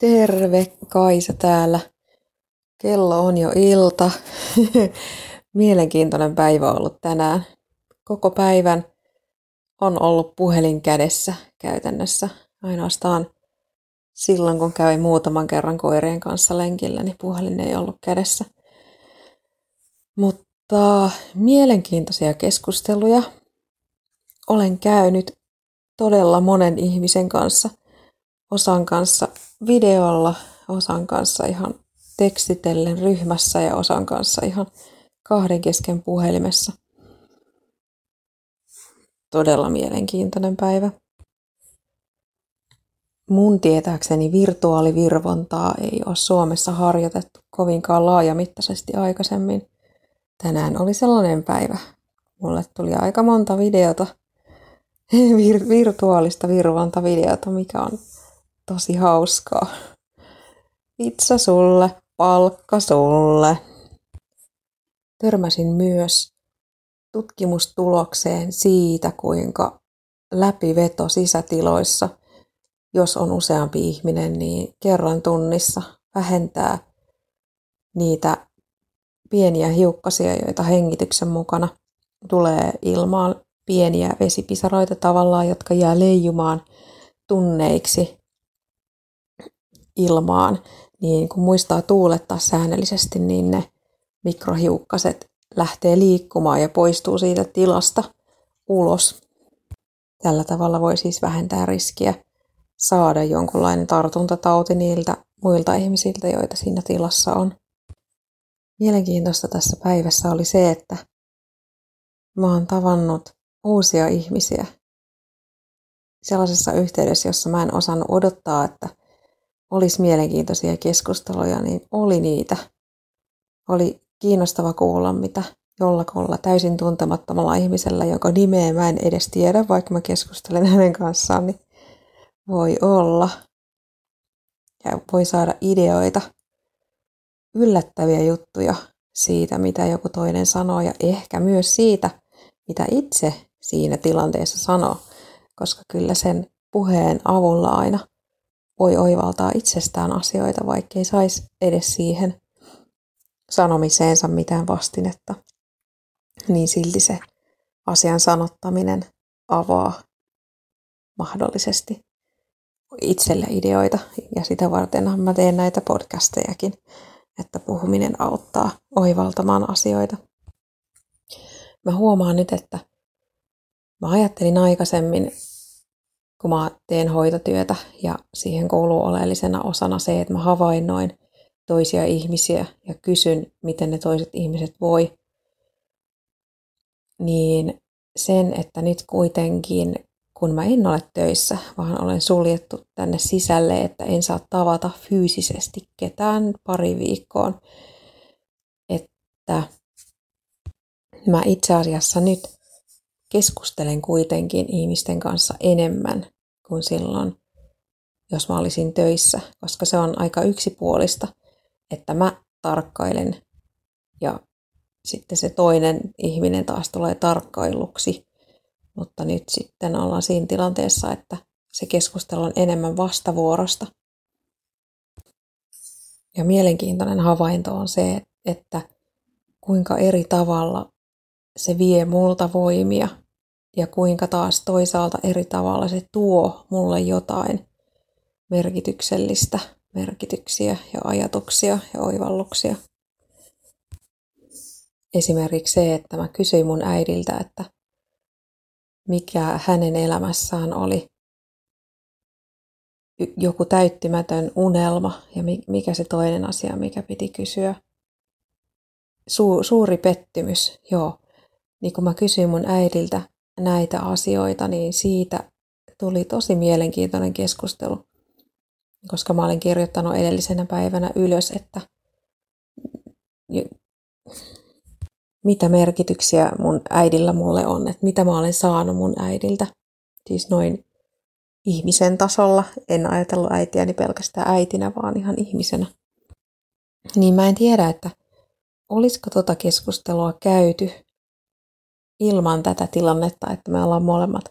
Terve, Kaisa täällä. Kello on jo ilta. Mielenkiintoinen päivä ollut tänään. Koko päivän on ollut puhelin kädessä käytännössä. Ainoastaan silloin, kun kävin muutaman kerran koirien kanssa lenkillä, niin puhelin ei ollut kädessä. Mutta mielenkiintoisia keskusteluja olen käynyt todella monen ihmisen kanssa. Osan kanssa videolla, osan kanssa ihan tekstitellen ryhmässä ja osan kanssa ihan kahden kesken puhelimessa. Todella mielenkiintoinen päivä. Mun tietääkseni virtuaalivirvontaa ei ole Suomessa harjoitettu kovinkaan laajamittaisesti aikaisemmin. Tänään oli sellainen päivä. Mulle tuli aika monta videota, vir- virtuaalista virvontavideota, mikä on tosi hauskaa. Pizza sulle, palkka sulle. Törmäsin myös tutkimustulokseen siitä, kuinka läpiveto sisätiloissa, jos on useampi ihminen, niin kerran tunnissa vähentää niitä pieniä hiukkasia, joita hengityksen mukana tulee ilmaan, pieniä vesipisaroita tavallaan, jotka jää leijumaan tunneiksi ilmaan, niin kun muistaa tuulettaa säännöllisesti, niin ne mikrohiukkaset lähtee liikkumaan ja poistuu siitä tilasta ulos. Tällä tavalla voi siis vähentää riskiä saada jonkunlainen tartuntatauti niiltä muilta ihmisiltä, joita siinä tilassa on. Mielenkiintoista tässä päivässä oli se, että mä oon tavannut uusia ihmisiä sellaisessa yhteydessä, jossa mä en osannut odottaa, että olisi mielenkiintoisia keskusteluja, niin oli niitä. Oli kiinnostava kuulla, mitä jollakolla täysin tuntemattomalla ihmisellä, jonka nimeä mä en edes tiedä, vaikka mä keskustelen hänen kanssaan, niin voi olla. Ja voi saada ideoita, yllättäviä juttuja siitä, mitä joku toinen sanoo, ja ehkä myös siitä, mitä itse siinä tilanteessa sanoo, koska kyllä sen puheen avulla aina voi oivaltaa itsestään asioita, vaikkei saisi edes siihen sanomiseensa mitään vastinetta. Niin silti se asian sanottaminen avaa mahdollisesti itselle ideoita. Ja sitä varten mä teen näitä podcastejakin, että puhuminen auttaa oivaltamaan asioita. Mä huomaan nyt, että mä ajattelin aikaisemmin kun mä teen hoitotyötä ja siihen kuuluu oleellisena osana se, että mä havainnoin toisia ihmisiä ja kysyn, miten ne toiset ihmiset voi, niin sen, että nyt kuitenkin, kun mä en ole töissä, vaan olen suljettu tänne sisälle, että en saa tavata fyysisesti ketään pari viikkoon, että mä itse asiassa nyt keskustelen kuitenkin ihmisten kanssa enemmän kuin silloin, jos mä olisin töissä, koska se on aika yksipuolista, että mä tarkkailen ja sitten se toinen ihminen taas tulee tarkkailuksi. Mutta nyt sitten ollaan siinä tilanteessa, että se keskustelu on enemmän vastavuorosta. Ja mielenkiintoinen havainto on se, että kuinka eri tavalla se vie multa voimia ja kuinka taas toisaalta eri tavalla se tuo mulle jotain merkityksellistä, merkityksiä ja ajatuksia ja oivalluksia. Esimerkiksi se, että mä kysyin mun äidiltä, että mikä hänen elämässään oli joku täyttymätön unelma ja mikä se toinen asia, mikä piti kysyä. Su- suuri pettymys, joo. Niin kun mä kysyin mun äidiltä, näitä asioita, niin siitä tuli tosi mielenkiintoinen keskustelu, koska mä olin kirjoittanut edellisenä päivänä ylös, että mitä merkityksiä mun äidillä mulle on, että mitä mä olen saanut mun äidiltä. Siis noin ihmisen tasolla. En ajatellut äitiäni pelkästään äitinä, vaan ihan ihmisenä. Niin mä en tiedä, että olisiko tota keskustelua käyty ilman tätä tilannetta, että me ollaan molemmat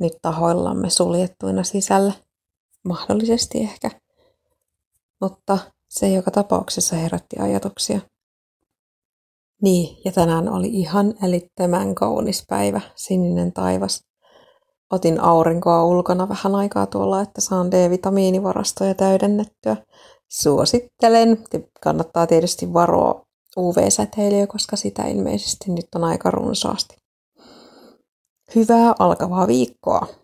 nyt tahoillamme suljettuina sisällä. Mahdollisesti ehkä. mutta se joka tapauksessa herätti ajatuksia. Niin, ja tänään oli ihan älyttömän kaunis päivä, sininen taivas. Otin aurinkoa ulkona vähän aikaa tuolla, että saan D-vitamiinivarastoja täydennettyä. Suosittelen. Kannattaa tietysti varoa UV-säteilyä, koska sitä ilmeisesti nyt on aika runsaasti. Hyvää alkavaa viikkoa!